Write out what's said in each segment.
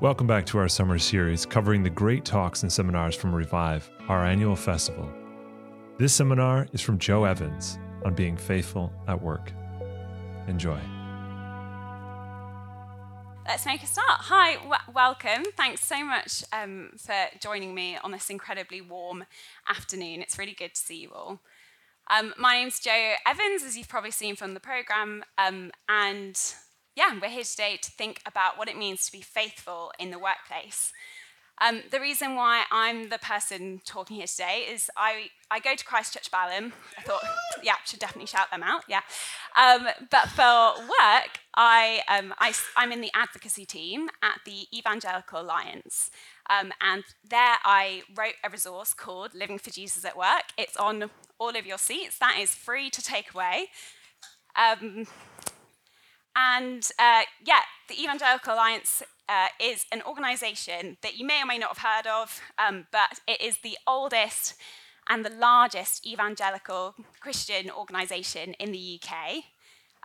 Welcome back to our summer series covering the great talks and seminars from Revive, our annual festival. This seminar is from Jo Evans on being faithful at work. Enjoy. Let's make a start. Hi, w- welcome. Thanks so much um, for joining me on this incredibly warm afternoon. It's really good to see you all. Um, my name's Jo Evans, as you've probably seen from the programme, um, and yeah, we're here today to think about what it means to be faithful in the workplace. Um, the reason why I'm the person talking here today is I, I go to Christchurch Balham. I thought, yeah, should definitely shout them out, yeah. Um, but for work, I, um, I, am in the advocacy team at the Evangelical Alliance. Um, and there I wrote a resource called Living for Jesus at Work. It's on all of your seats. That is free to take away. And uh, yeah, the Evangelical Alliance uh, is an organization that you may or may not have heard of, um, but it is the oldest and the largest evangelical Christian organization in the UK.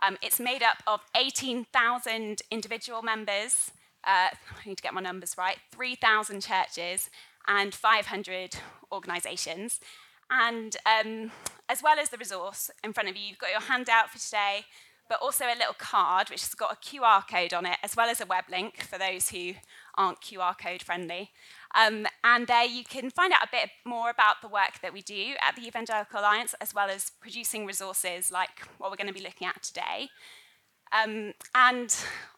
Um, it's made up of 18,000 individual members, uh, I need to get my numbers right, 3,000 churches, and 500 organizations. And um, as well as the resource in front of you, you've got your handout for today, but also a little card which has got a QR code on it, as well as a web link for those who aren't QR code friendly. Um, and there you can find out a bit more about the work that we do at the Evangelical Alliance, as well as producing resources like what we're going to be looking at today. Um, and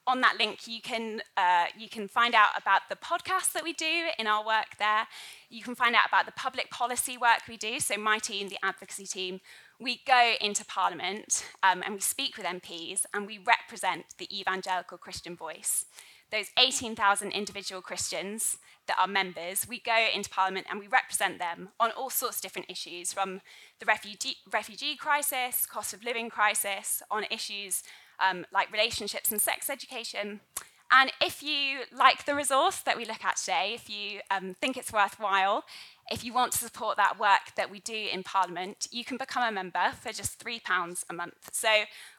on that link, you can, uh, you can find out about the podcasts that we do in our work there. You can find out about the public policy work we do. So, my team, the advocacy team, we go into Parliament um, and we speak with MPs and we represent the evangelical Christian voice. Those 18,000 individual Christians that are members, we go into Parliament and we represent them on all sorts of different issues from the refugee, refugee crisis, cost of living crisis, on issues um, like relationships and sex education. And if you like the resource that we look at today, if you um, think it's worthwhile, if you want to support that work that we do in Parliament, you can become a member for just £3 a month. So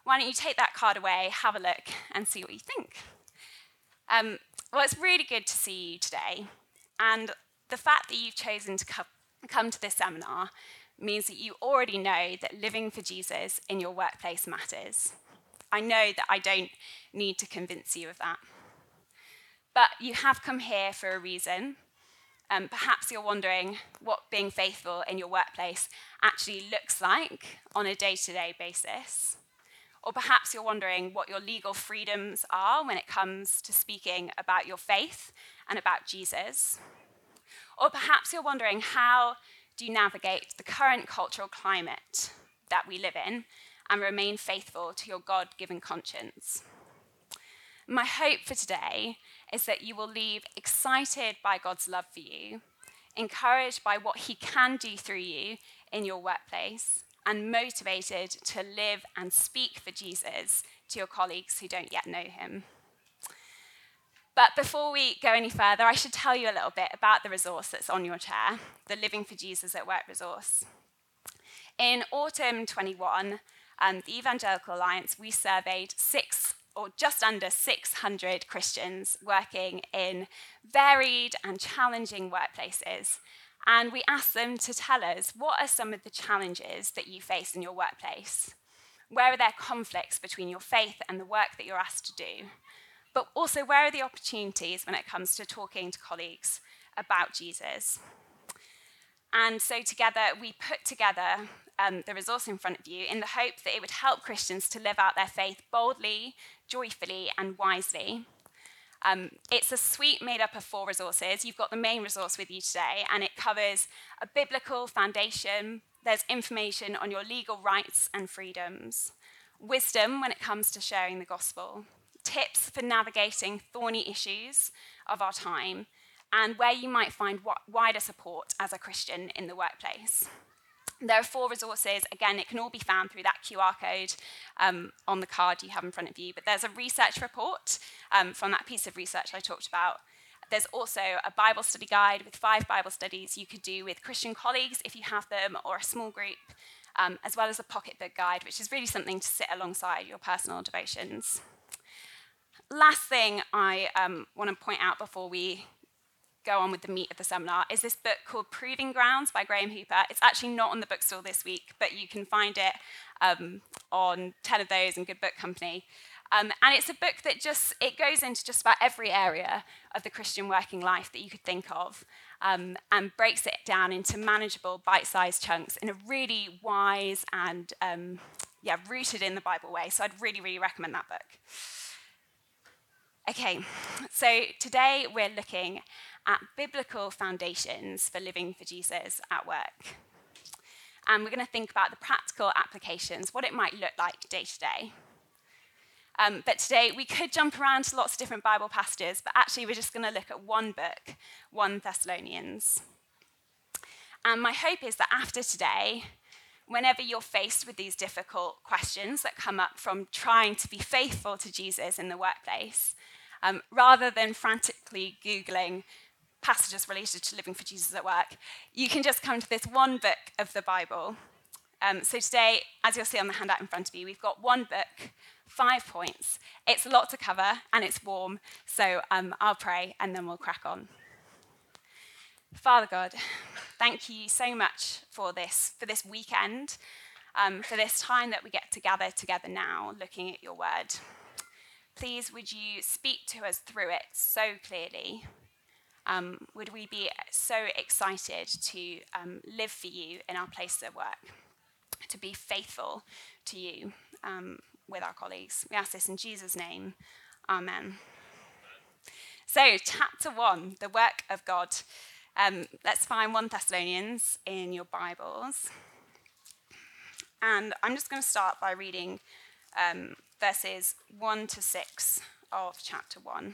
why don't you take that card away, have a look, and see what you think? Um, well, it's really good to see you today. And the fact that you've chosen to co- come to this seminar means that you already know that living for Jesus in your workplace matters. I know that I don't need to convince you of that. But you have come here for a reason, um, perhaps you're wondering what being faithful in your workplace actually looks like on a day to day basis. Or perhaps you're wondering what your legal freedoms are when it comes to speaking about your faith and about Jesus. Or perhaps you're wondering how do you navigate the current cultural climate that we live in and remain faithful to your God given conscience. My hope for today is that you will leave excited by God's love for you, encouraged by what He can do through you in your workplace, and motivated to live and speak for Jesus to your colleagues who don't yet know Him. But before we go any further, I should tell you a little bit about the resource that's on your chair, the Living for Jesus at Work resource. In autumn 21, um, the Evangelical Alliance, we surveyed six or just under 600 Christians working in varied and challenging workplaces. And we asked them to tell us what are some of the challenges that you face in your workplace? Where are there conflicts between your faith and the work that you're asked to do? But also, where are the opportunities when it comes to talking to colleagues about Jesus? And so, together, we put together um, the resource in front of you in the hope that it would help Christians to live out their faith boldly, joyfully, and wisely. Um, it's a suite made up of four resources. You've got the main resource with you today, and it covers a biblical foundation. There's information on your legal rights and freedoms, wisdom when it comes to sharing the gospel, tips for navigating thorny issues of our time, and where you might find wider support as a Christian in the workplace. There are four resources. Again, it can all be found through that QR code um, on the card you have in front of you. But there's a research report um, from that piece of research I talked about. There's also a Bible study guide with five Bible studies you could do with Christian colleagues if you have them, or a small group, um, as well as a pocketbook guide, which is really something to sit alongside your personal devotions. last thing I um, want to point out before we go on with the meat of the seminar is this book called Proving Grounds by Graham Hooper. It's actually not on the bookstore this week, but you can find it um, on 10 of those and Good Book Company. Um, and it's a book that just it goes into just about every area of the Christian working life that you could think of, um, and breaks it down into manageable, bite-sized chunks in a really wise and um, yeah, rooted in the Bible way. So I'd really, really recommend that book. Okay, so today we're looking at biblical foundations for living for Jesus at work. And we're going to think about the practical applications, what it might look like day to day. Um, but today we could jump around to lots of different Bible passages, but actually we're just going to look at one book, 1 Thessalonians. And my hope is that after today, whenever you're faced with these difficult questions that come up from trying to be faithful to Jesus in the workplace, um, rather than frantically Googling passages related to living for Jesus at work, you can just come to this one book of the Bible. Um, so today, as you'll see on the handout in front of you, we've got one book, five points. It's a lot to cover and it's warm, so um, I'll pray and then we'll crack on. Father God, thank you so much for this, for this weekend, um, for this time that we get to gather together now, looking at your word. Please, would you speak to us through it so clearly? Um, would we be so excited to um, live for you in our place of work, to be faithful to you um, with our colleagues? We ask this in Jesus' name. Amen. So, chapter one, the work of God. Um, let's find 1 Thessalonians in your Bibles. And I'm just going to start by reading um, verses 1 to 6 of chapter 1.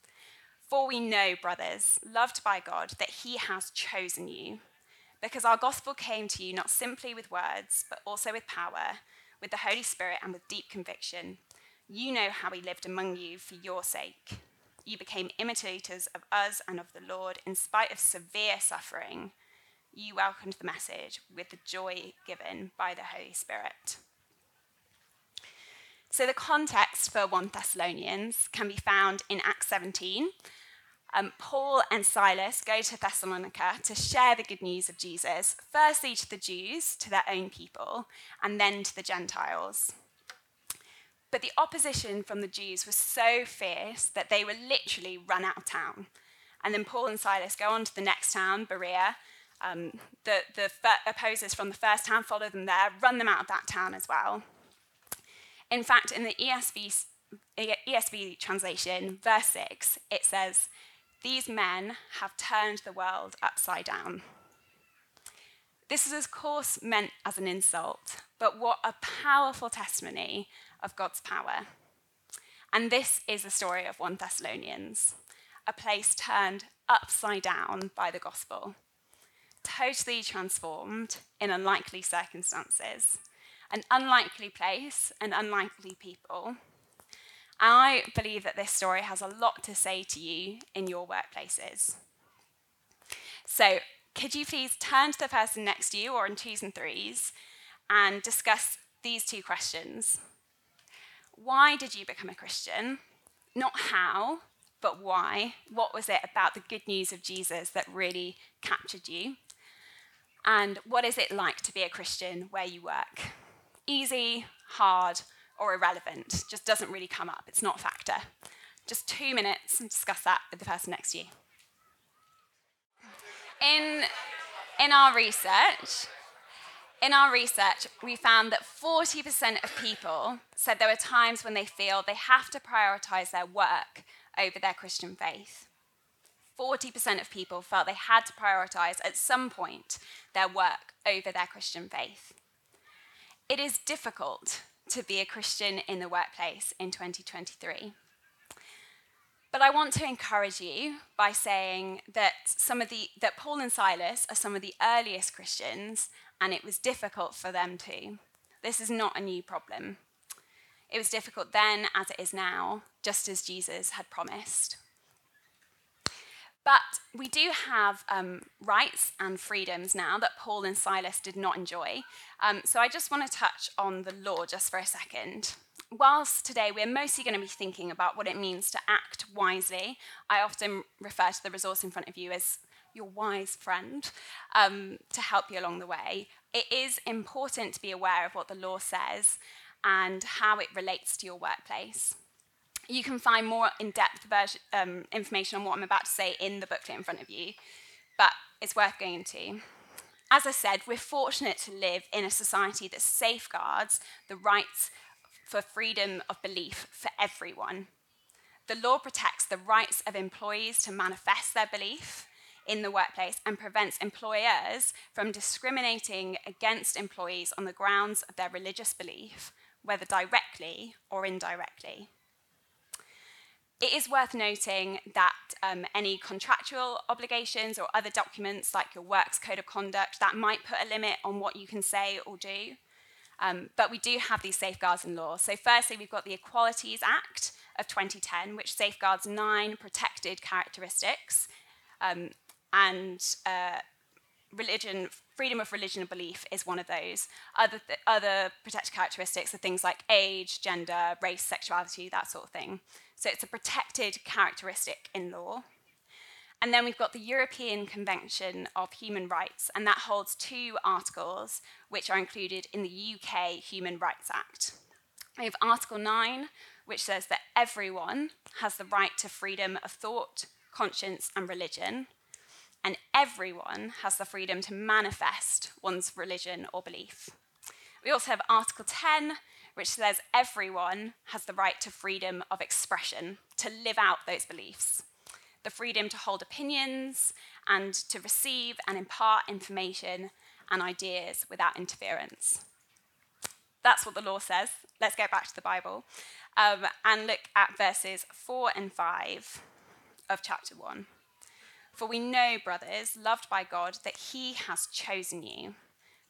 For we know, brothers, loved by God, that He has chosen you, because our gospel came to you not simply with words, but also with power, with the Holy Spirit, and with deep conviction. You know how we lived among you for your sake. You became imitators of us and of the Lord in spite of severe suffering. You welcomed the message with the joy given by the Holy Spirit. So, the context for 1 Thessalonians can be found in Acts 17. Um, Paul and Silas go to Thessalonica to share the good news of Jesus, firstly to the Jews, to their own people, and then to the Gentiles. But the opposition from the Jews was so fierce that they were literally run out of town. And then Paul and Silas go on to the next town, Berea. Um, the, the opposers from the first town follow them there, run them out of that town as well. In fact, in the ESV, ESV translation, verse 6, it says, These men have turned the world upside down. This is, of course, meant as an insult, but what a powerful testimony of God's power. And this is the story of 1 Thessalonians, a place turned upside down by the gospel, totally transformed in unlikely circumstances, an unlikely place, and unlikely people. I believe that this story has a lot to say to you in your workplaces. So, could you please turn to the person next to you or in twos and threes and discuss these two questions? Why did you become a Christian? Not how, but why. What was it about the good news of Jesus that really captured you? And what is it like to be a Christian where you work? Easy, hard, or irrelevant? Just doesn't really come up. It's not a factor. Just two minutes and discuss that with the person next to you. In, in our research, in our research, we found that 40% of people said there were times when they feel they have to prioritize their work over their Christian faith. 40% of people felt they had to prioritize at some point their work over their Christian faith. It is difficult to be a Christian in the workplace in 2023. But I want to encourage you by saying that some of the that Paul and Silas are some of the earliest Christians and it was difficult for them too. This is not a new problem. It was difficult then as it is now, just as Jesus had promised. But we do have um, rights and freedoms now that Paul and Silas did not enjoy. Um, so I just want to touch on the law just for a second. Whilst today we're mostly going to be thinking about what it means to act wisely, I often refer to the resource in front of you as your wise friend um, to help you along the way. It is important to be aware of what the law says and how it relates to your workplace. You can find more in depth um, information on what I'm about to say in the booklet in front of you, but it's worth going to. As I said, we're fortunate to live in a society that safeguards the rights for freedom of belief for everyone. The law protects the rights of employees to manifest their belief in the workplace and prevents employers from discriminating against employees on the grounds of their religious belief, whether directly or indirectly. It is worth noting that um, any contractual obligations or other documents like your works code of conduct that might put a limit on what you can say or do. Um, but we do have these safeguards in law. So, firstly, we've got the Equalities Act of 2010, which safeguards nine protected characteristics. Um, and uh, religion, freedom of religion and belief is one of those. Other, th- other protected characteristics are things like age, gender, race, sexuality, that sort of thing. So it's a protected characteristic in law. And then we've got the European Convention of Human Rights, and that holds two articles which are included in the UK Human Rights Act. We have Article 9, which says that everyone has the right to freedom of thought, conscience, and religion and everyone has the freedom to manifest one's religion or belief. We also have Article 10, which says everyone has the right to freedom of expression, to live out those beliefs, the freedom to hold opinions and to receive and impart information and ideas without interference. That's what the law says. Let's get back to the Bible um, and look at verses 4 and 5 of chapter 1. For we know, brothers, loved by God, that He has chosen you,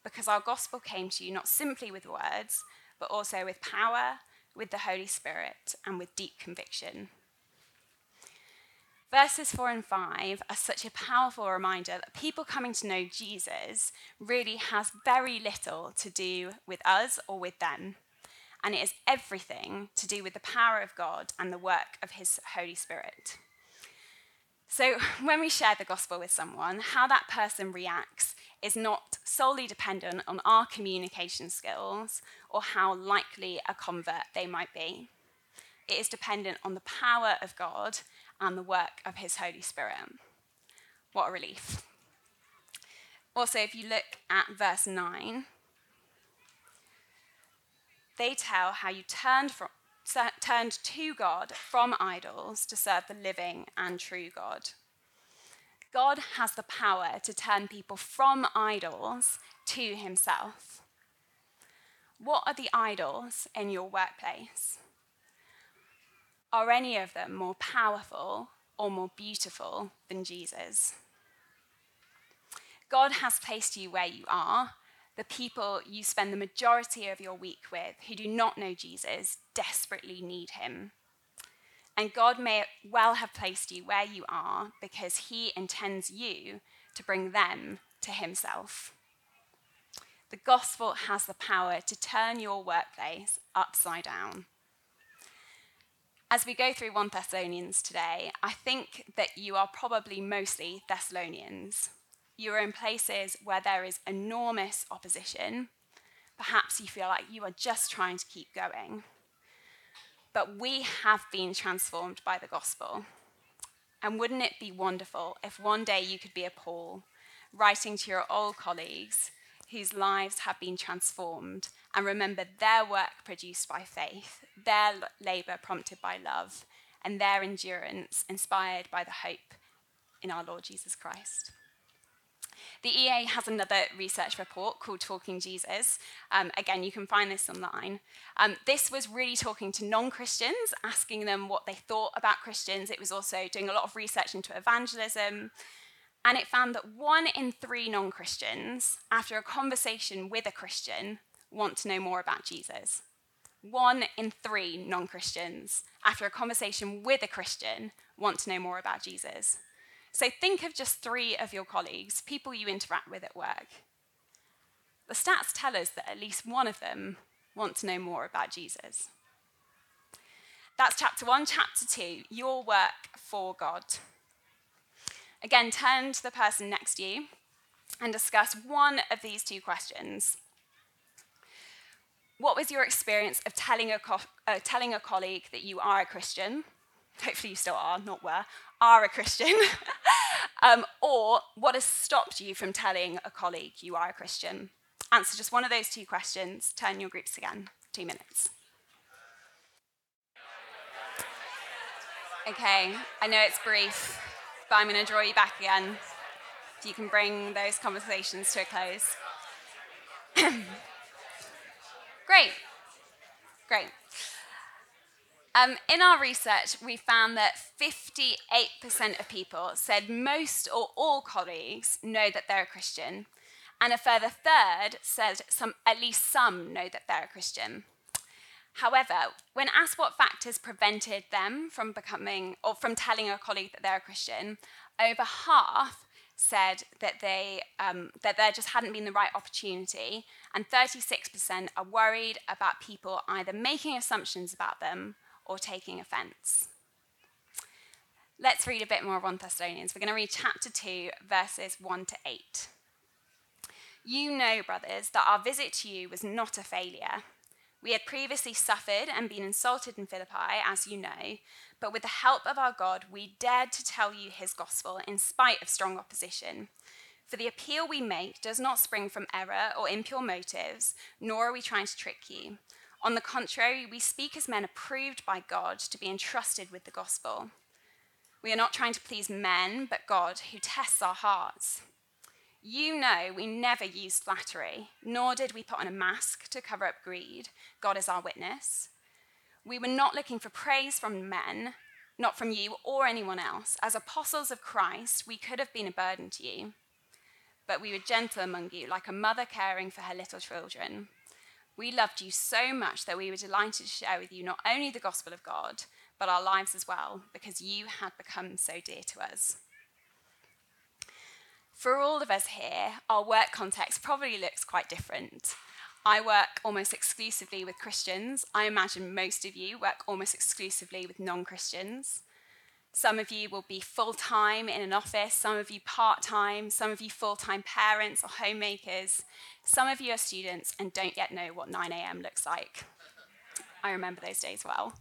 because our gospel came to you not simply with words, but also with power, with the Holy Spirit, and with deep conviction. Verses 4 and 5 are such a powerful reminder that people coming to know Jesus really has very little to do with us or with them. And it is everything to do with the power of God and the work of His Holy Spirit. So, when we share the gospel with someone, how that person reacts is not solely dependent on our communication skills or how likely a convert they might be. It is dependent on the power of God and the work of His Holy Spirit. What a relief. Also, if you look at verse 9, they tell how you turned from, turned to God from idols to serve the living and true God. God has the power to turn people from idols to himself. What are the idols in your workplace? Are any of them more powerful or more beautiful than Jesus? God has placed you where you are the people you spend the majority of your week with who do not know Jesus desperately need him. And God may well have placed you where you are because he intends you to bring them to himself. The gospel has the power to turn your workplace upside down. As we go through 1 Thessalonians today, I think that you are probably mostly Thessalonians you are in places where there is enormous opposition. Perhaps you feel like you are just trying to keep going. But we have been transformed by the gospel. And wouldn't it be wonderful if one day you could be a Paul, writing to your old colleagues whose lives have been transformed and remember their work produced by faith, their labour prompted by love, and their endurance inspired by the hope in our Lord Jesus Christ? The EA has another research report called Talking Jesus. Um, again, you can find this online. Um, this was really talking to non Christians, asking them what they thought about Christians. It was also doing a lot of research into evangelism. And it found that one in three non Christians, after a conversation with a Christian, want to know more about Jesus. One in three non Christians, after a conversation with a Christian, want to know more about Jesus. So think of just three of your colleagues, people you interact with at work. The stats tell us that at least one of them want to know more about Jesus. That's chapter one. Chapter two, your work for God. Again, turn to the person next to you and discuss one of these two questions. What was your experience of telling a, co- uh, telling a colleague that you are a Christian? Hopefully, you still are, not were, are a Christian. um, or what has stopped you from telling a colleague you are a Christian? Answer just one of those two questions. Turn your groups again. Two minutes. Okay, I know it's brief, but I'm going to draw you back again. If you can bring those conversations to a close. Great. Great. Um, in our research, we found that 58% of people said most or all colleagues know that they're a Christian, and a further third said some, at least some know that they're a Christian. However, when asked what factors prevented them from becoming or from telling a colleague that they're a Christian, over half said that they um, that there just hadn't been the right opportunity, and 36% are worried about people either making assumptions about them or taking offense. Let's read a bit more of 1 Thessalonians. We're going to read chapter 2, verses 1 to 8. You know, brothers, that our visit to you was not a failure. We had previously suffered and been insulted in Philippi, as you know, but with the help of our God, we dared to tell you his gospel in spite of strong opposition. For the appeal we make does not spring from error or impure motives, nor are we trying to trick you. On the contrary, we speak as men approved by God to be entrusted with the gospel. We are not trying to please men, but God, who tests our hearts. You know we never used flattery, nor did we put on a mask to cover up greed. God is our witness. We were not looking for praise from men, not from you or anyone else. As apostles of Christ, we could have been a burden to you. But we were gentle among you, like a mother caring for her little children. We loved you so much that we were delighted to share with you not only the gospel of God, but our lives as well, because you had become so dear to us. For all of us here, our work context probably looks quite different. I work almost exclusively with Christians. I imagine most of you work almost exclusively with non Christians. Some of you will be full time in an office, some of you part time, some of you full time parents or homemakers. Some of you are students and don't yet know what 9 a.m. looks like. I remember those days well.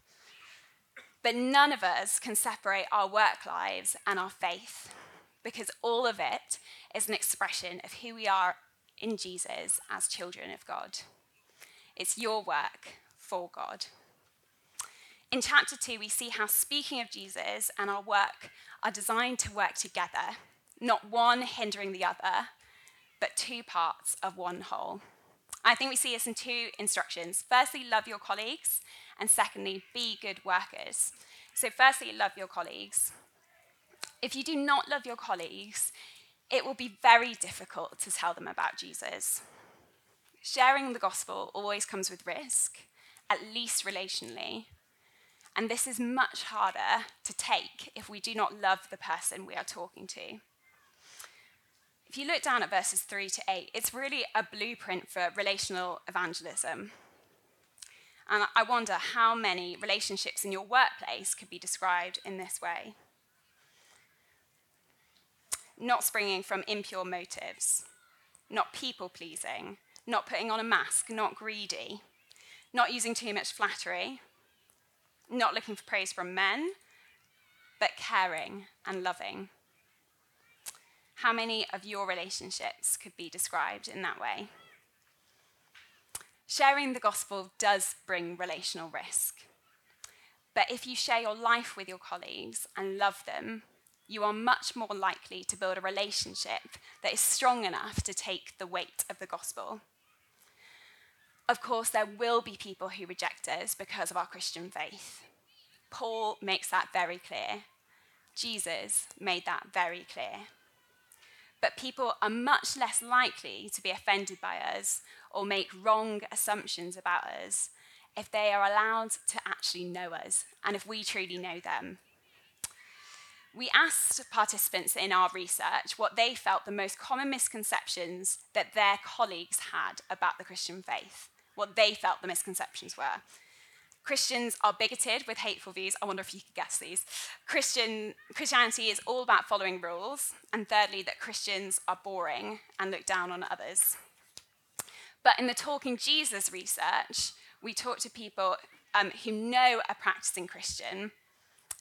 But none of us can separate our work lives and our faith because all of it is an expression of who we are in Jesus as children of God. It's your work for God. In chapter 2, we see how speaking of Jesus and our work are designed to work together, not one hindering the other, but two parts of one whole. I think we see this in two instructions. Firstly, love your colleagues, and secondly, be good workers. So, firstly, love your colleagues. If you do not love your colleagues, it will be very difficult to tell them about Jesus. Sharing the gospel always comes with risk, at least relationally. And this is much harder to take if we do not love the person we are talking to. If you look down at verses 3 to 8, it's really a blueprint for relational evangelism. And I wonder how many relationships in your workplace could be described in this way not springing from impure motives, not people pleasing, not putting on a mask, not greedy, not using too much flattery, not looking for praise from men, but caring and loving. How many of your relationships could be described in that way? Sharing the gospel does bring relational risk. But if you share your life with your colleagues and love them, you are much more likely to build a relationship that is strong enough to take the weight of the gospel. Of course, there will be people who reject us because of our Christian faith. Paul makes that very clear. Jesus made that very clear. But people are much less likely to be offended by us or make wrong assumptions about us if they are allowed to actually know us and if we truly know them. We asked participants in our research what they felt the most common misconceptions that their colleagues had about the Christian faith, what they felt the misconceptions were. Christians are bigoted with hateful views. I wonder if you could guess these. Christian, Christianity is all about following rules. And thirdly, that Christians are boring and look down on others. But in the Talking Jesus research, we talked to people um, who know a practicing Christian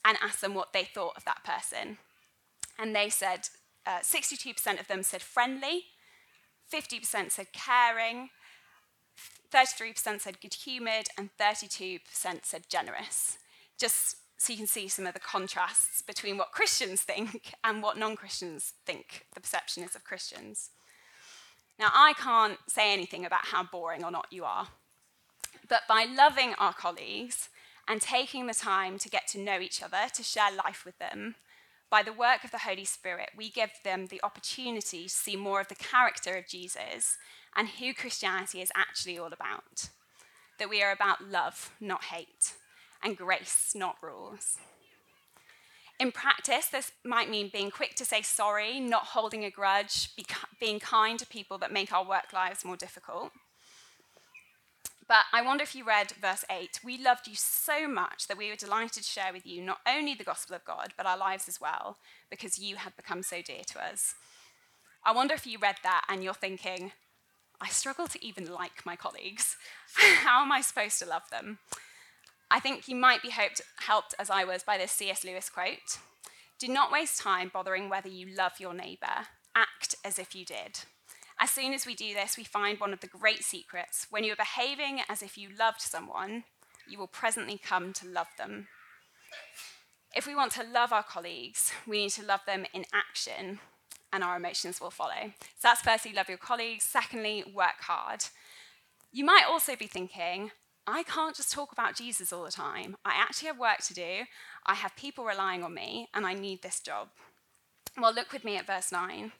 and asked them what they thought of that person. And they said uh, 62% of them said friendly, 50% said caring, 33% said good humoured, and 32% said generous. Just so you can see some of the contrasts between what Christians think and what non Christians think the perception is of Christians. Now, I can't say anything about how boring or not you are, but by loving our colleagues and taking the time to get to know each other, to share life with them, by the work of the Holy Spirit, we give them the opportunity to see more of the character of Jesus and who Christianity is actually all about. That we are about love, not hate, and grace, not rules. In practice, this might mean being quick to say sorry, not holding a grudge, being kind to people that make our work lives more difficult. But I wonder if you read verse 8. We loved you so much that we were delighted to share with you not only the gospel of God, but our lives as well, because you had become so dear to us. I wonder if you read that and you're thinking, I struggle to even like my colleagues. How am I supposed to love them? I think you might be hoped, helped, as I was, by this C.S. Lewis quote Do not waste time bothering whether you love your neighbour. Act as if you did. As soon as we do this, we find one of the great secrets. When you are behaving as if you loved someone, you will presently come to love them. If we want to love our colleagues, we need to love them in action and our emotions will follow. So that's firstly, love your colleagues. Secondly, work hard. You might also be thinking, I can't just talk about Jesus all the time. I actually have work to do. I have people relying on me, and I need this job. Well, look with me at verse 9.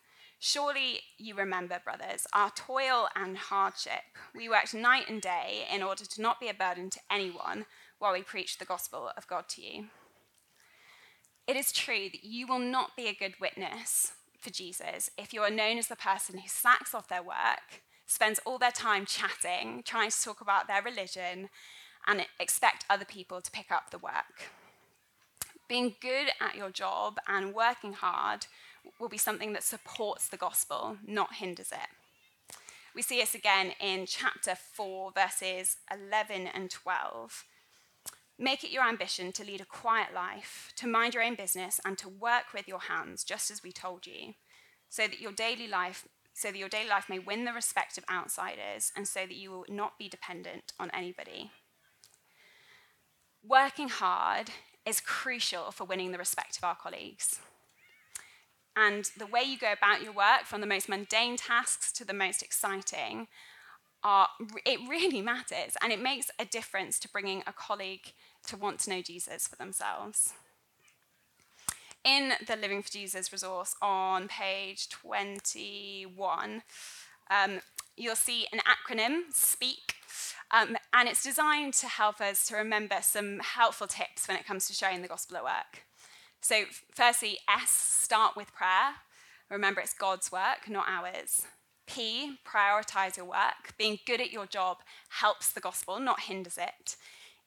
Surely you remember, brothers, our toil and hardship. We worked night and day in order to not be a burden to anyone while we preached the gospel of God to you. It is true that you will not be a good witness for Jesus if you are known as the person who slacks off their work, spends all their time chatting, trying to talk about their religion, and expect other people to pick up the work. Being good at your job and working hard will be something that supports the gospel, not hinders it. We see this again in chapter 4, verses 11 and 12. Make it your ambition to lead a quiet life, to mind your own business, and to work with your hands, just as we told you, so that your daily life so that your daily life may win the respect of outsiders and so that you will not be dependent on anybody. Working hard is crucial for winning the respect of our colleagues. And the way you go about your work, from the most mundane tasks to the most exciting, are, it really matters. And it makes a difference to bringing a colleague to want to know Jesus for themselves. In the Living for Jesus resource on page 21, um, you'll see an acronym, SPEAK, um, and it's designed to help us to remember some helpful tips when it comes to sharing the gospel at work. So, firstly, S, start with prayer. Remember, it's God's work, not ours. P, prioritize your work. Being good at your job helps the gospel, not hinders it.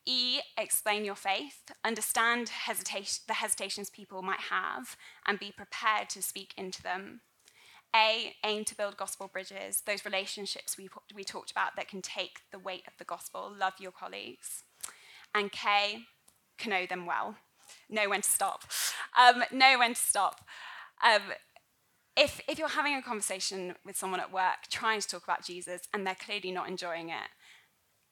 E, explain your faith, understand hesitation, the hesitations people might have, and be prepared to speak into them. A, aim to build gospel bridges, those relationships we, we talked about that can take the weight of the gospel, love your colleagues. And K, know them well, know when to stop. Um, know when to stop. Um, if, if you're having a conversation with someone at work trying to talk about Jesus and they're clearly not enjoying it,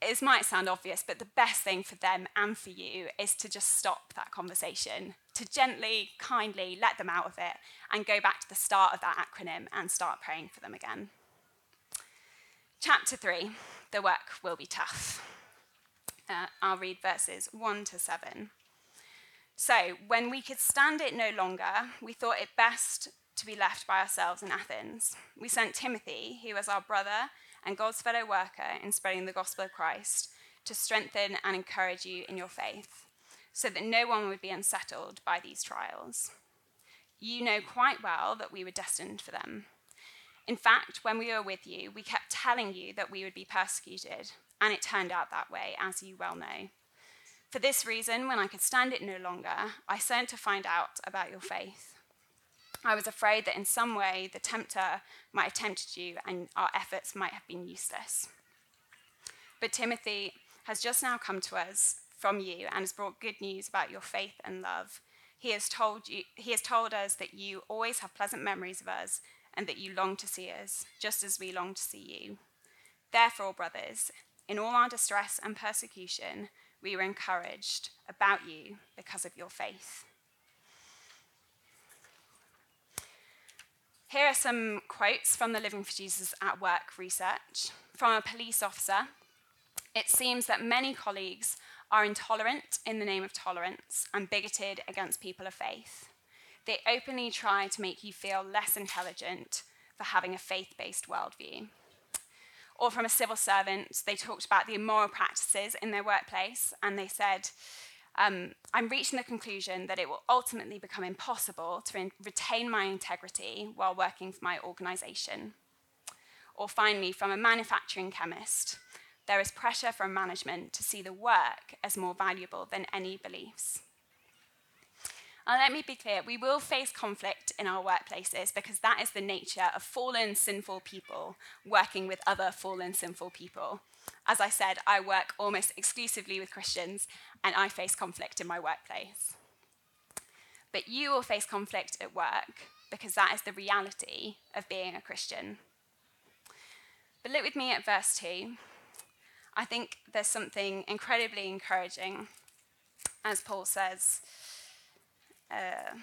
it might sound obvious, but the best thing for them and for you is to just stop that conversation, to gently, kindly let them out of it and go back to the start of that acronym and start praying for them again. Chapter 3 The work will be tough. Uh, I'll read verses 1 to 7. So, when we could stand it no longer, we thought it best to be left by ourselves in Athens. We sent Timothy, who was our brother and God's fellow worker in spreading the gospel of Christ, to strengthen and encourage you in your faith, so that no one would be unsettled by these trials. You know quite well that we were destined for them. In fact, when we were with you, we kept telling you that we would be persecuted, and it turned out that way, as you well know. For this reason, when I could stand it no longer, I sent to find out about your faith. I was afraid that in some way the tempter might have tempted you and our efforts might have been useless. But Timothy has just now come to us from you and has brought good news about your faith and love. He has told you he has told us that you always have pleasant memories of us and that you long to see us, just as we long to see you. Therefore, brothers, in all our distress and persecution, we were encouraged about you because of your faith. Here are some quotes from the Living for Jesus at Work research. From a police officer, it seems that many colleagues are intolerant in the name of tolerance and bigoted against people of faith. They openly try to make you feel less intelligent for having a faith based worldview. Or from a civil servant, they talked about the immoral practices in their workplace and they said, um, I'm reaching the conclusion that it will ultimately become impossible to in- retain my integrity while working for my organization. Or finally, from a manufacturing chemist, there is pressure from management to see the work as more valuable than any beliefs. And let me be clear we will face conflict in our workplaces because that is the nature of fallen, sinful people working with other fallen, sinful people. As I said, I work almost exclusively with Christians and I face conflict in my workplace. But you will face conflict at work because that is the reality of being a Christian. But look with me at verse 2. I think there's something incredibly encouraging, as Paul says. Uh,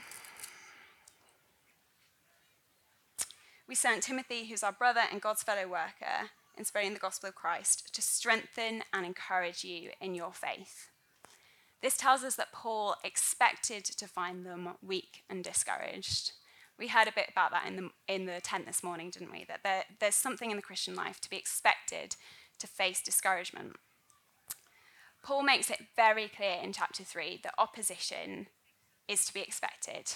we sent Timothy, who's our brother and God's fellow worker, in spreading the gospel of Christ, to strengthen and encourage you in your faith. This tells us that Paul expected to find them weak and discouraged. We heard a bit about that in the, in the tent this morning, didn't we? That there, there's something in the Christian life to be expected to face discouragement. Paul makes it very clear in chapter 3 that opposition is to be expected.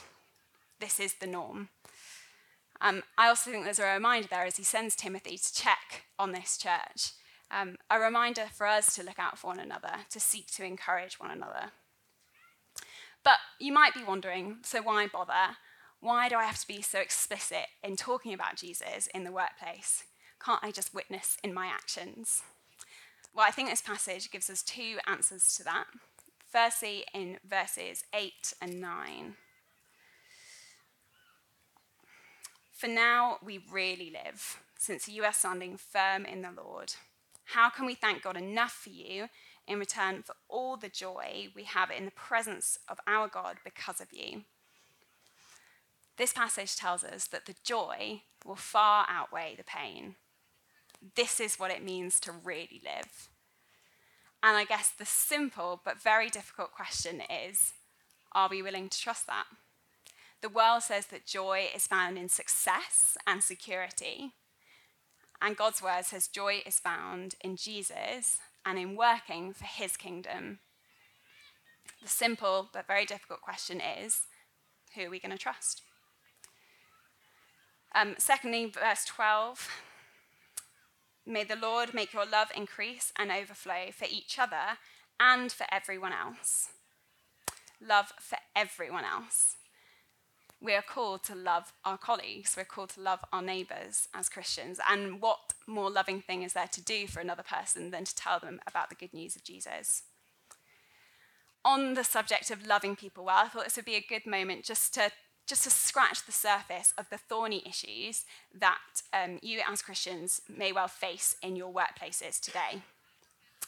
This is the norm. Um, I also think there's a reminder there as he sends Timothy to check on this church, um, a reminder for us to look out for one another, to seek to encourage one another. But you might be wondering so why bother? Why do I have to be so explicit in talking about Jesus in the workplace? Can't I just witness in my actions? Well, I think this passage gives us two answers to that. Firstly, in verses 8 and 9. For now, we really live, since you are standing firm in the Lord. How can we thank God enough for you in return for all the joy we have in the presence of our God because of you? This passage tells us that the joy will far outweigh the pain. This is what it means to really live. And I guess the simple but very difficult question is are we willing to trust that? The world says that joy is found in success and security. And God's word says joy is found in Jesus and in working for his kingdom. The simple but very difficult question is who are we going to trust? Um, secondly, verse 12 May the Lord make your love increase and overflow for each other and for everyone else. Love for everyone else. We are called to love our colleagues, we're called to love our neighbours as Christians. And what more loving thing is there to do for another person than to tell them about the good news of Jesus? On the subject of loving people well, I thought this would be a good moment just to just to scratch the surface of the thorny issues that um, you as Christians may well face in your workplaces today.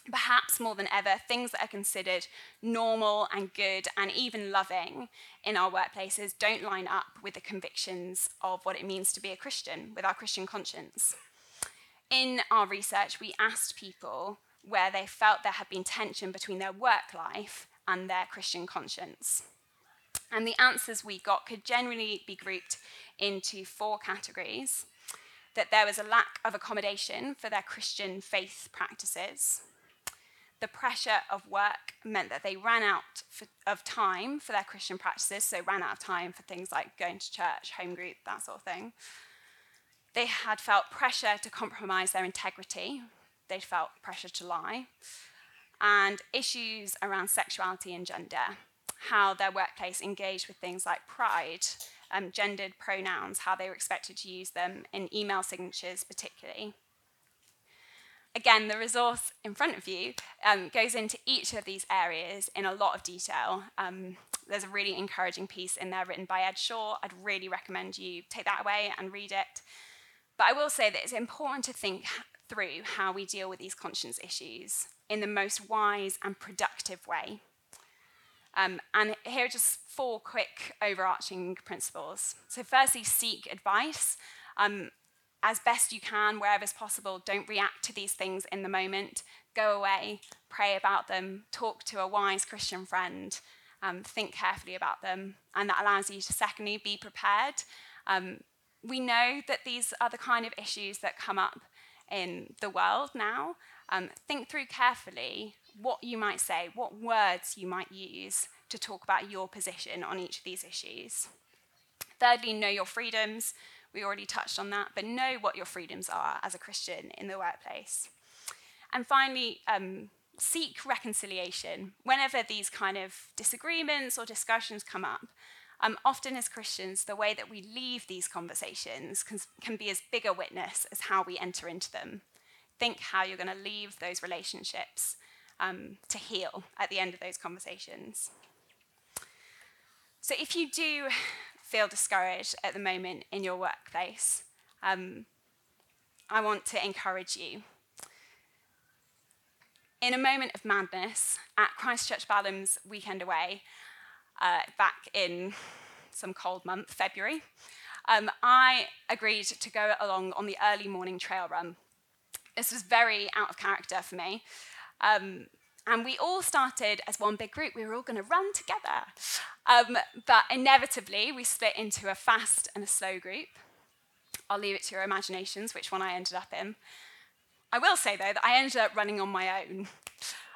Perhaps more than ever, things that are considered normal and good and even loving in our workplaces don't line up with the convictions of what it means to be a Christian, with our Christian conscience. In our research, we asked people where they felt there had been tension between their work life and their Christian conscience. And the answers we got could generally be grouped into four categories that there was a lack of accommodation for their Christian faith practices. The pressure of work meant that they ran out for, of time for their Christian practices, so ran out of time for things like going to church, home group, that sort of thing. They had felt pressure to compromise their integrity, they'd felt pressure to lie, and issues around sexuality and gender, how their workplace engaged with things like pride, um, gendered pronouns, how they were expected to use them in email signatures, particularly. Again, the resource in front of you um, goes into each of these areas in a lot of detail. Um, there's a really encouraging piece in there written by Ed Shaw. I'd really recommend you take that away and read it. But I will say that it's important to think through how we deal with these conscience issues in the most wise and productive way. Um, and here are just four quick overarching principles. So, firstly, seek advice. Um, as best you can, wherever is possible, don't react to these things in the moment. Go away, pray about them, talk to a wise Christian friend, um, think carefully about them. And that allows you to, secondly, be prepared. Um, we know that these are the kind of issues that come up in the world now. Um, think through carefully what you might say, what words you might use to talk about your position on each of these issues. Thirdly, know your freedoms. We already touched on that, but know what your freedoms are as a Christian in the workplace. And finally, um, seek reconciliation. Whenever these kind of disagreements or discussions come up, um, often as Christians, the way that we leave these conversations can, can be as big a witness as how we enter into them. Think how you're going to leave those relationships um, to heal at the end of those conversations. So if you do feel discouraged at the moment in your workplace, um, I want to encourage you. In a moment of madness at Christchurch Balham's weekend away, uh, back in some cold month, February, um, I agreed to go along on the early morning trail run. This was very out of character for me. Um, and we all started as one big group. We were all going to run together. Um, but inevitably, we split into a fast and a slow group. I'll leave it to your imaginations which one I ended up in. I will say, though, that I ended up running on my own.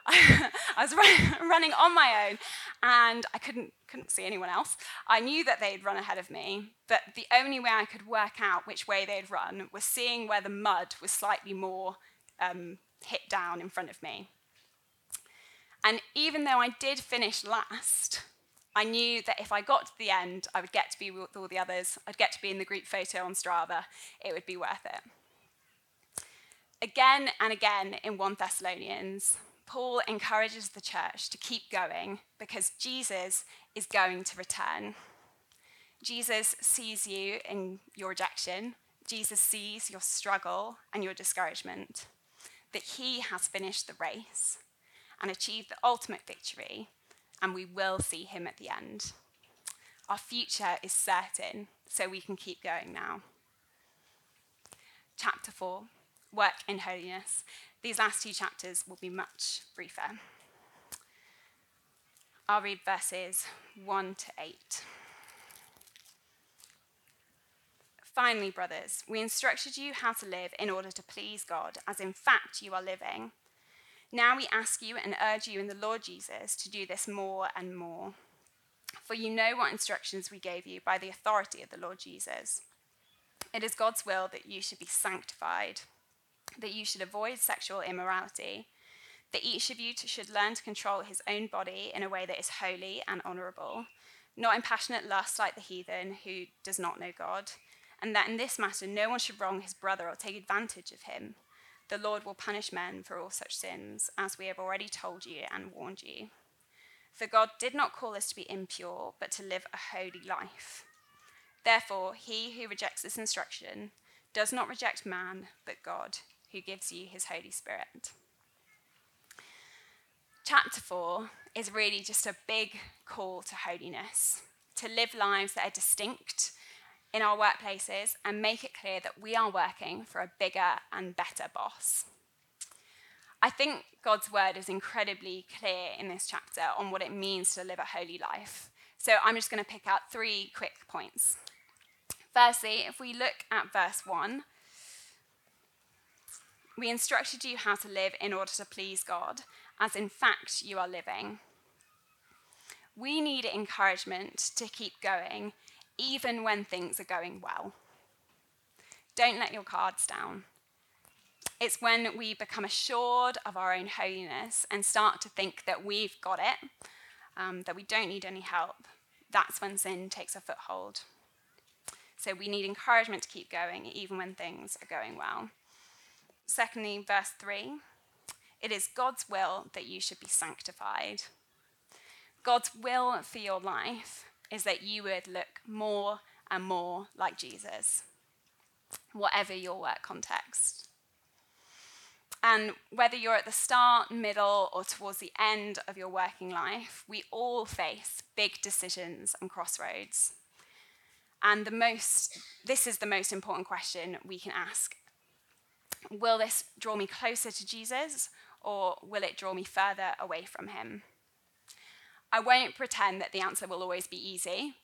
I was running on my own and I couldn't, couldn't see anyone else. I knew that they'd run ahead of me, but the only way I could work out which way they'd run was seeing where the mud was slightly more um, hit down in front of me. And even though I did finish last, I knew that if I got to the end, I would get to be with all the others, I'd get to be in the group photo on Strava, it would be worth it. Again and again in 1 Thessalonians, Paul encourages the church to keep going because Jesus is going to return. Jesus sees you in your rejection, Jesus sees your struggle and your discouragement, that he has finished the race and achieved the ultimate victory, and we will see him at the end. Our future is certain, so we can keep going now. Chapter 4 Work in Holiness. These last two chapters will be much briefer. I'll read verses 1 to 8. Finally, brothers, we instructed you how to live in order to please God, as in fact you are living. Now we ask you and urge you in the Lord Jesus to do this more and more. For you know what instructions we gave you by the authority of the Lord Jesus. It is God's will that you should be sanctified, that you should avoid sexual immorality, that each of you should learn to control his own body in a way that is holy and honorable, not in passionate lust like the heathen who does not know God, and that in this matter no one should wrong his brother or take advantage of him. The Lord will punish men for all such sins, as we have already told you and warned you. For God did not call us to be impure, but to live a holy life. Therefore, he who rejects this instruction does not reject man, but God, who gives you his Holy Spirit. Chapter 4 is really just a big call to holiness, to live lives that are distinct in our workplaces and make it clear that we are working for a bigger and better boss. I think God's word is incredibly clear in this chapter on what it means to live a holy life. So I'm just going to pick out three quick points. Firstly, if we look at verse 1, we instructed you how to live in order to please God, as in fact you are living. We need encouragement to keep going, even when things are going well. Don't let your cards down. It's when we become assured of our own holiness and start to think that we've got it, um, that we don't need any help, that's when sin takes a foothold. So we need encouragement to keep going, even when things are going well. Secondly, verse 3 it is God's will that you should be sanctified. God's will for your life is that you would look more and more like Jesus, whatever your work context. And whether you're at the start, middle, or towards the end of your working life, we all face big decisions and crossroads. And the most, this is the most important question we can ask. Will this draw me closer to Jesus, or will it draw me further away from him? I won't pretend that the answer will always be easy,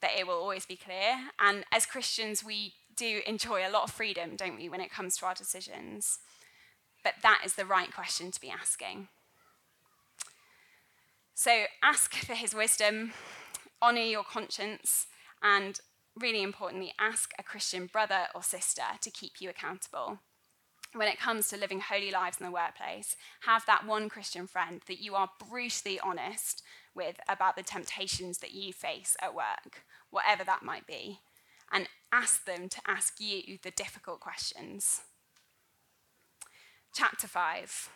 that it will always be clear. And as Christians, we do enjoy a lot of freedom, don't we, when it comes to our decisions? But that is the right question to be asking. So ask for his wisdom, honor your conscience, and really importantly, ask a Christian brother or sister to keep you accountable. When it comes to living holy lives in the workplace, have that one Christian friend that you are brutally honest with about the temptations that you face at work, whatever that might be, and ask them to ask you the difficult questions. Chapter 5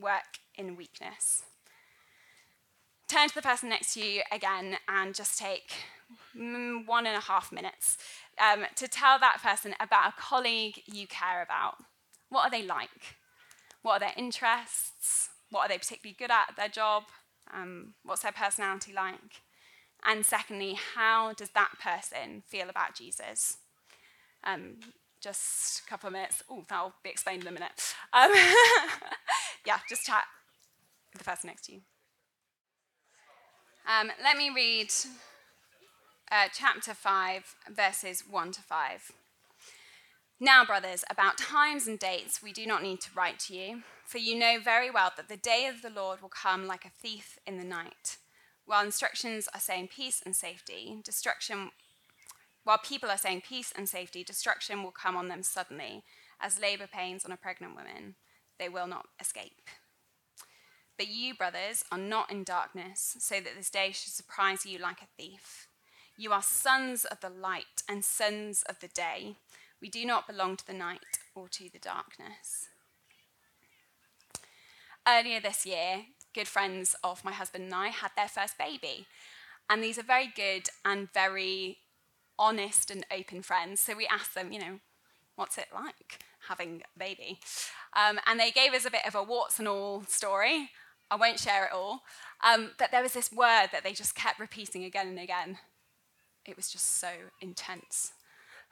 Work in Weakness. Turn to the person next to you again and just take mm, one and a half minutes um, to tell that person about a colleague you care about. What are they like? What are their interests? What are they particularly good at, their job? Um, what's their personality like? And secondly, how does that person feel about Jesus? Um, just a couple of minutes. Oh, that'll be explained in a minute. Um, yeah, just chat with the person next to you. Um, let me read uh, chapter 5, verses 1 to 5. Now, brothers, about times and dates we do not need to write to you, for you know very well that the day of the Lord will come like a thief in the night. While instructions are saying peace and safety, destruction while people are saying peace and safety, destruction will come on them suddenly, as labor pains on a pregnant woman. They will not escape. But you, brothers, are not in darkness, so that this day should surprise you like a thief. You are sons of the light and sons of the day. We do not belong to the night or to the darkness. Earlier this year, good friends of my husband and I had their first baby. And these are very good and very honest and open friends. So we asked them, you know, what's it like having a baby? Um, and they gave us a bit of a warts and all story. I won't share it all. Um, but there was this word that they just kept repeating again and again. It was just so intense.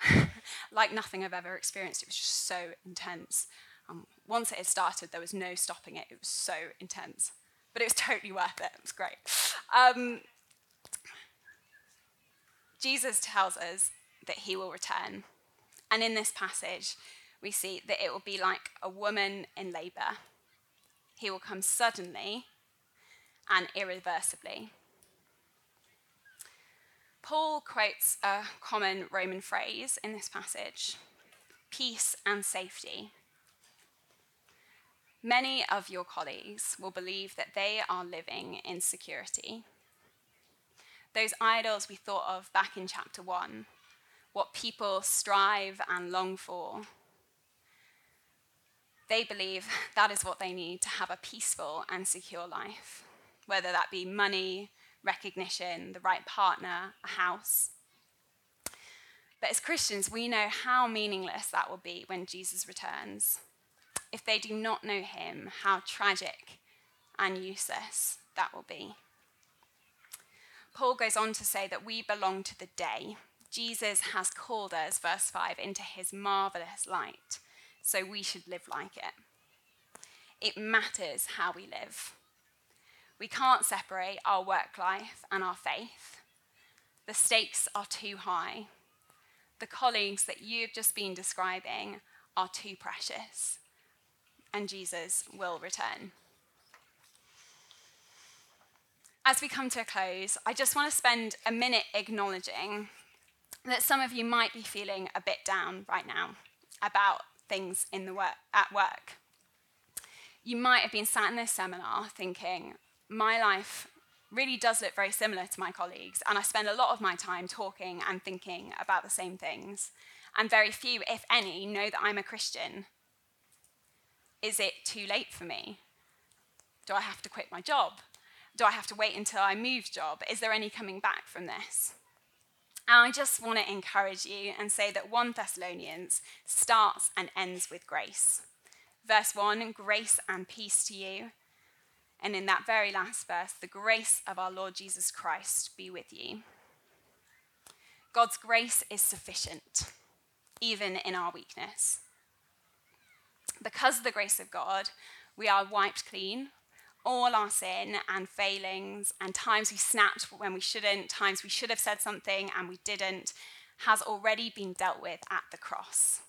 like nothing I've ever experienced. It was just so intense. Um, once it had started, there was no stopping it. It was so intense. But it was totally worth it. It was great. Um, Jesus tells us that he will return. And in this passage, we see that it will be like a woman in labor. He will come suddenly and irreversibly. Paul quotes a common Roman phrase in this passage peace and safety. Many of your colleagues will believe that they are living in security those idols we thought of back in chapter one, what people strive and long for. They believe that is what they need to have a peaceful and secure life, whether that be money, recognition, the right partner, a house. But as Christians, we know how meaningless that will be when Jesus returns. If they do not know him, how tragic and useless that will be. Paul goes on to say that we belong to the day. Jesus has called us, verse 5, into his marvelous light, so we should live like it. It matters how we live. We can't separate our work life and our faith. The stakes are too high. The colleagues that you've just been describing are too precious, and Jesus will return. As we come to a close, I just want to spend a minute acknowledging that some of you might be feeling a bit down right now about things in the work, at work. You might have been sat in this seminar thinking, my life really does look very similar to my colleagues, and I spend a lot of my time talking and thinking about the same things. And very few, if any, know that I'm a Christian. Is it too late for me? Do I have to quit my job? Do I have to wait until I move job? Is there any coming back from this? And I just want to encourage you and say that 1 Thessalonians starts and ends with grace. Verse 1 grace and peace to you. And in that very last verse, the grace of our Lord Jesus Christ be with you. God's grace is sufficient, even in our weakness. Because of the grace of God, we are wiped clean. All our sin and failings, and times we snapped when we shouldn't, times we should have said something and we didn't, has already been dealt with at the cross.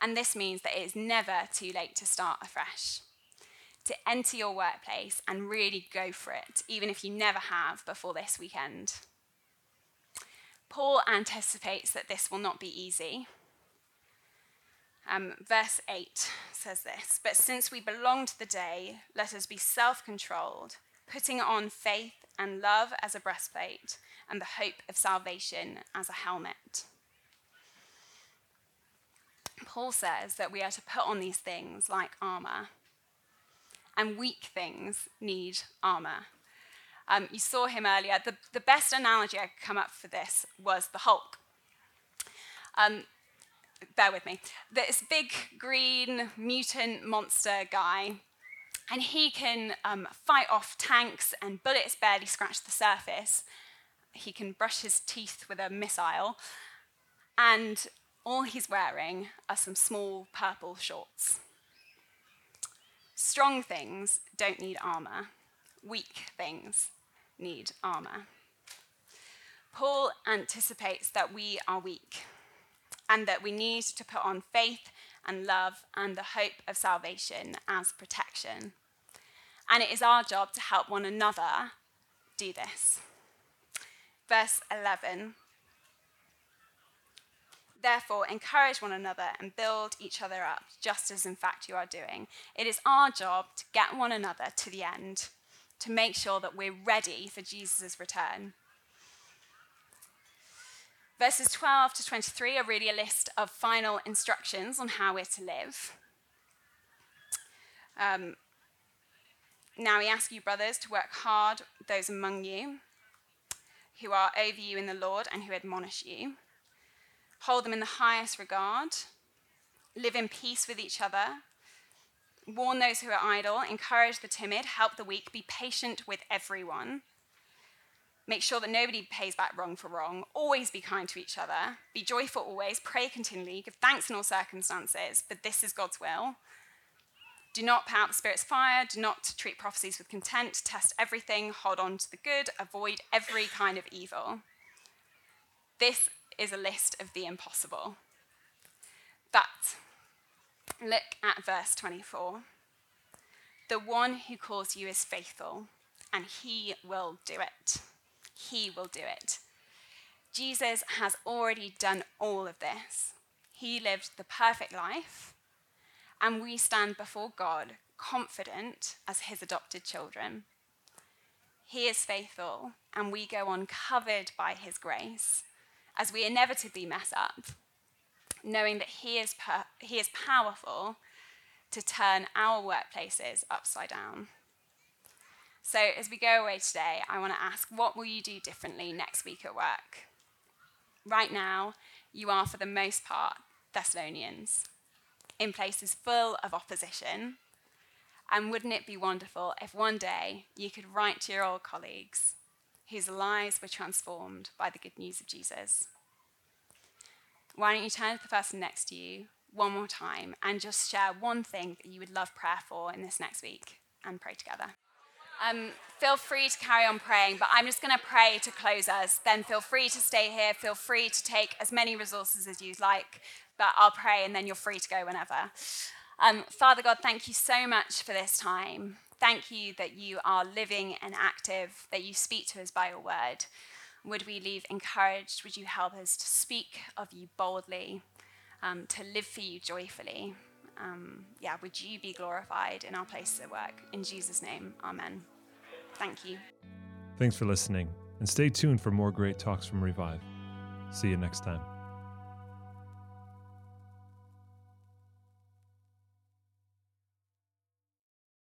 And this means that it is never too late to start afresh to enter your workplace and really go for it, even if you never have before this weekend. Paul anticipates that this will not be easy. Um, verse 8 says this But since we belong to the day, let us be self controlled, putting on faith and love as a breastplate, and the hope of salvation as a helmet. Paul says that we are to put on these things like armor and weak things need armor. Um, you saw him earlier. The, the best analogy I could come up for this was the Hulk. Um, bear with me. This big green mutant monster guy, and he can um, fight off tanks, and bullets barely scratch the surface. He can brush his teeth with a missile, and all he's wearing are some small purple shorts. Strong things don't need armor, weak things need armor. Paul anticipates that we are weak and that we need to put on faith and love and the hope of salvation as protection. And it is our job to help one another do this. Verse 11 Therefore, encourage one another and build each other up, just as in fact you are doing. It is our job to get one another to the end, to make sure that we're ready for Jesus' return. Verses 12 to 23 are really a list of final instructions on how we're to live. Um, now we ask you, brothers, to work hard, those among you who are over you in the Lord and who admonish you hold them in the highest regard, live in peace with each other, warn those who are idle, encourage the timid, help the weak, be patient with everyone. Make sure that nobody pays back wrong for wrong. Always be kind to each other. Be joyful always. Pray continually. Give thanks in all circumstances, for this is God's will. Do not put out the Spirit's fire. Do not treat prophecies with contempt. Test everything. Hold on to the good. Avoid every kind of evil. This is a list of the impossible. But look at verse 24. The one who calls you is faithful, and he will do it. He will do it. Jesus has already done all of this. He lived the perfect life, and we stand before God confident as his adopted children. He is faithful, and we go on covered by his grace as we inevitably mess up, knowing that He is, per- he is powerful to turn our workplaces upside down. So, as we go away today, I want to ask what will you do differently next week at work? Right now, you are, for the most part, Thessalonians in places full of opposition, And wouldn't it be wonderful if one day you could write to your old colleagues whose lives were transformed by the good news of Jesus? Why don't you turn to the person next to you one more time and just share one thing that you would love prayer for in this next week and pray together? Um, feel free to carry on praying, but I'm just going to pray to close us. Then feel free to stay here. Feel free to take as many resources as you'd like, but I'll pray and then you're free to go whenever. Um, Father God, thank you so much for this time. Thank you that you are living and active, that you speak to us by your word. Would we leave encouraged? Would you help us to speak of you boldly, um, to live for you joyfully? Um, yeah, would you be glorified in our places of work? In Jesus' name, amen. Thank you. Thanks for listening, and stay tuned for more great talks from Revive. See you next time.